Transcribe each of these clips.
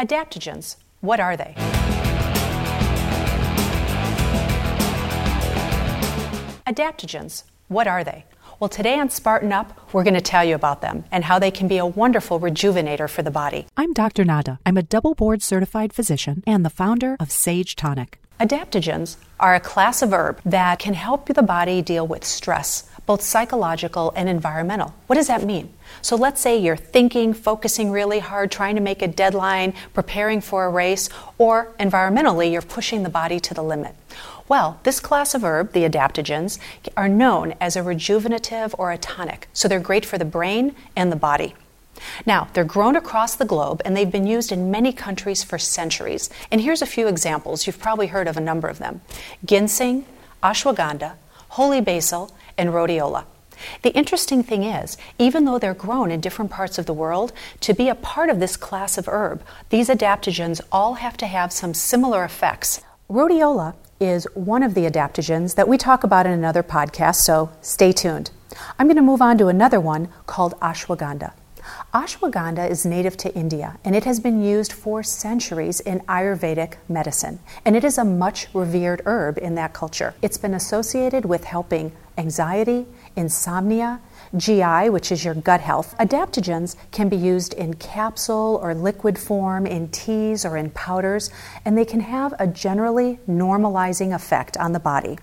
Adaptogens, what are they? Adaptogens, what are they? Well, today on Spartan Up, we're going to tell you about them and how they can be a wonderful rejuvenator for the body. I'm Dr. Nada. I'm a double board certified physician and the founder of Sage Tonic. Adaptogens are a class of herb that can help the body deal with stress, both psychological and environmental. What does that mean? So let's say you're thinking, focusing really hard, trying to make a deadline, preparing for a race, or environmentally, you're pushing the body to the limit. Well, this class of herb, the adaptogens, are known as a rejuvenative or a tonic, so they're great for the brain and the body. Now, they're grown across the globe and they've been used in many countries for centuries. And here's a few examples. You've probably heard of a number of them ginseng, ashwagandha, holy basil, and rhodiola. The interesting thing is, even though they're grown in different parts of the world, to be a part of this class of herb, these adaptogens all have to have some similar effects. Rhodiola is one of the adaptogens that we talk about in another podcast, so stay tuned. I'm going to move on to another one called ashwagandha. Ashwagandha is native to India and it has been used for centuries in Ayurvedic medicine. And it is a much revered herb in that culture. It's been associated with helping anxiety, insomnia, GI, which is your gut health. Adaptogens can be used in capsule or liquid form, in teas or in powders, and they can have a generally normalizing effect on the body.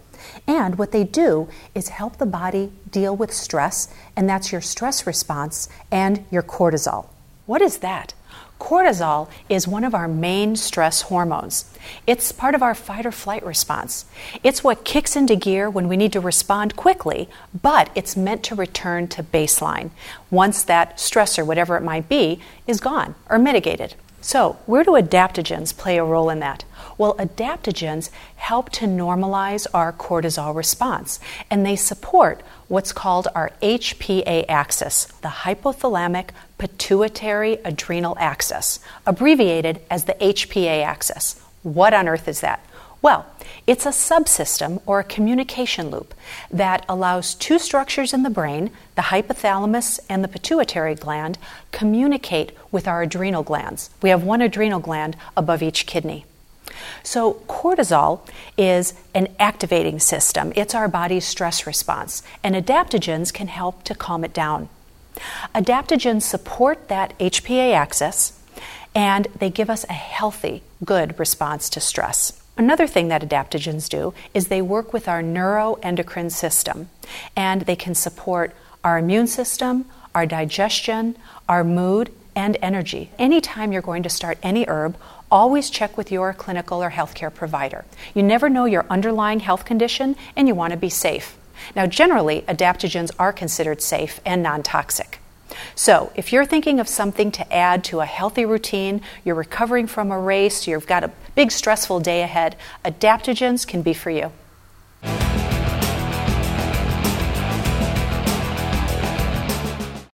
And what they do is help the body deal with stress, and that's your stress response and your cortisol. What is that? Cortisol is one of our main stress hormones. It's part of our fight or flight response. It's what kicks into gear when we need to respond quickly, but it's meant to return to baseline once that stressor, whatever it might be, is gone or mitigated. So, where do adaptogens play a role in that? Well, adaptogens help to normalize our cortisol response, and they support what's called our HPA axis, the hypothalamic pituitary adrenal axis, abbreviated as the HPA axis. What on earth is that? Well, it's a subsystem or a communication loop that allows two structures in the brain, the hypothalamus and the pituitary gland, communicate with our adrenal glands. We have one adrenal gland above each kidney. So, cortisol is an activating system. It's our body's stress response, and adaptogens can help to calm it down. Adaptogens support that HPA axis, and they give us a healthy, good response to stress. Another thing that adaptogens do is they work with our neuroendocrine system and they can support our immune system, our digestion, our mood, and energy. Anytime you're going to start any herb, always check with your clinical or healthcare provider. You never know your underlying health condition and you want to be safe. Now, generally, adaptogens are considered safe and non toxic. So, if you're thinking of something to add to a healthy routine, you're recovering from a race, you've got a big stressful day ahead, adaptogens can be for you.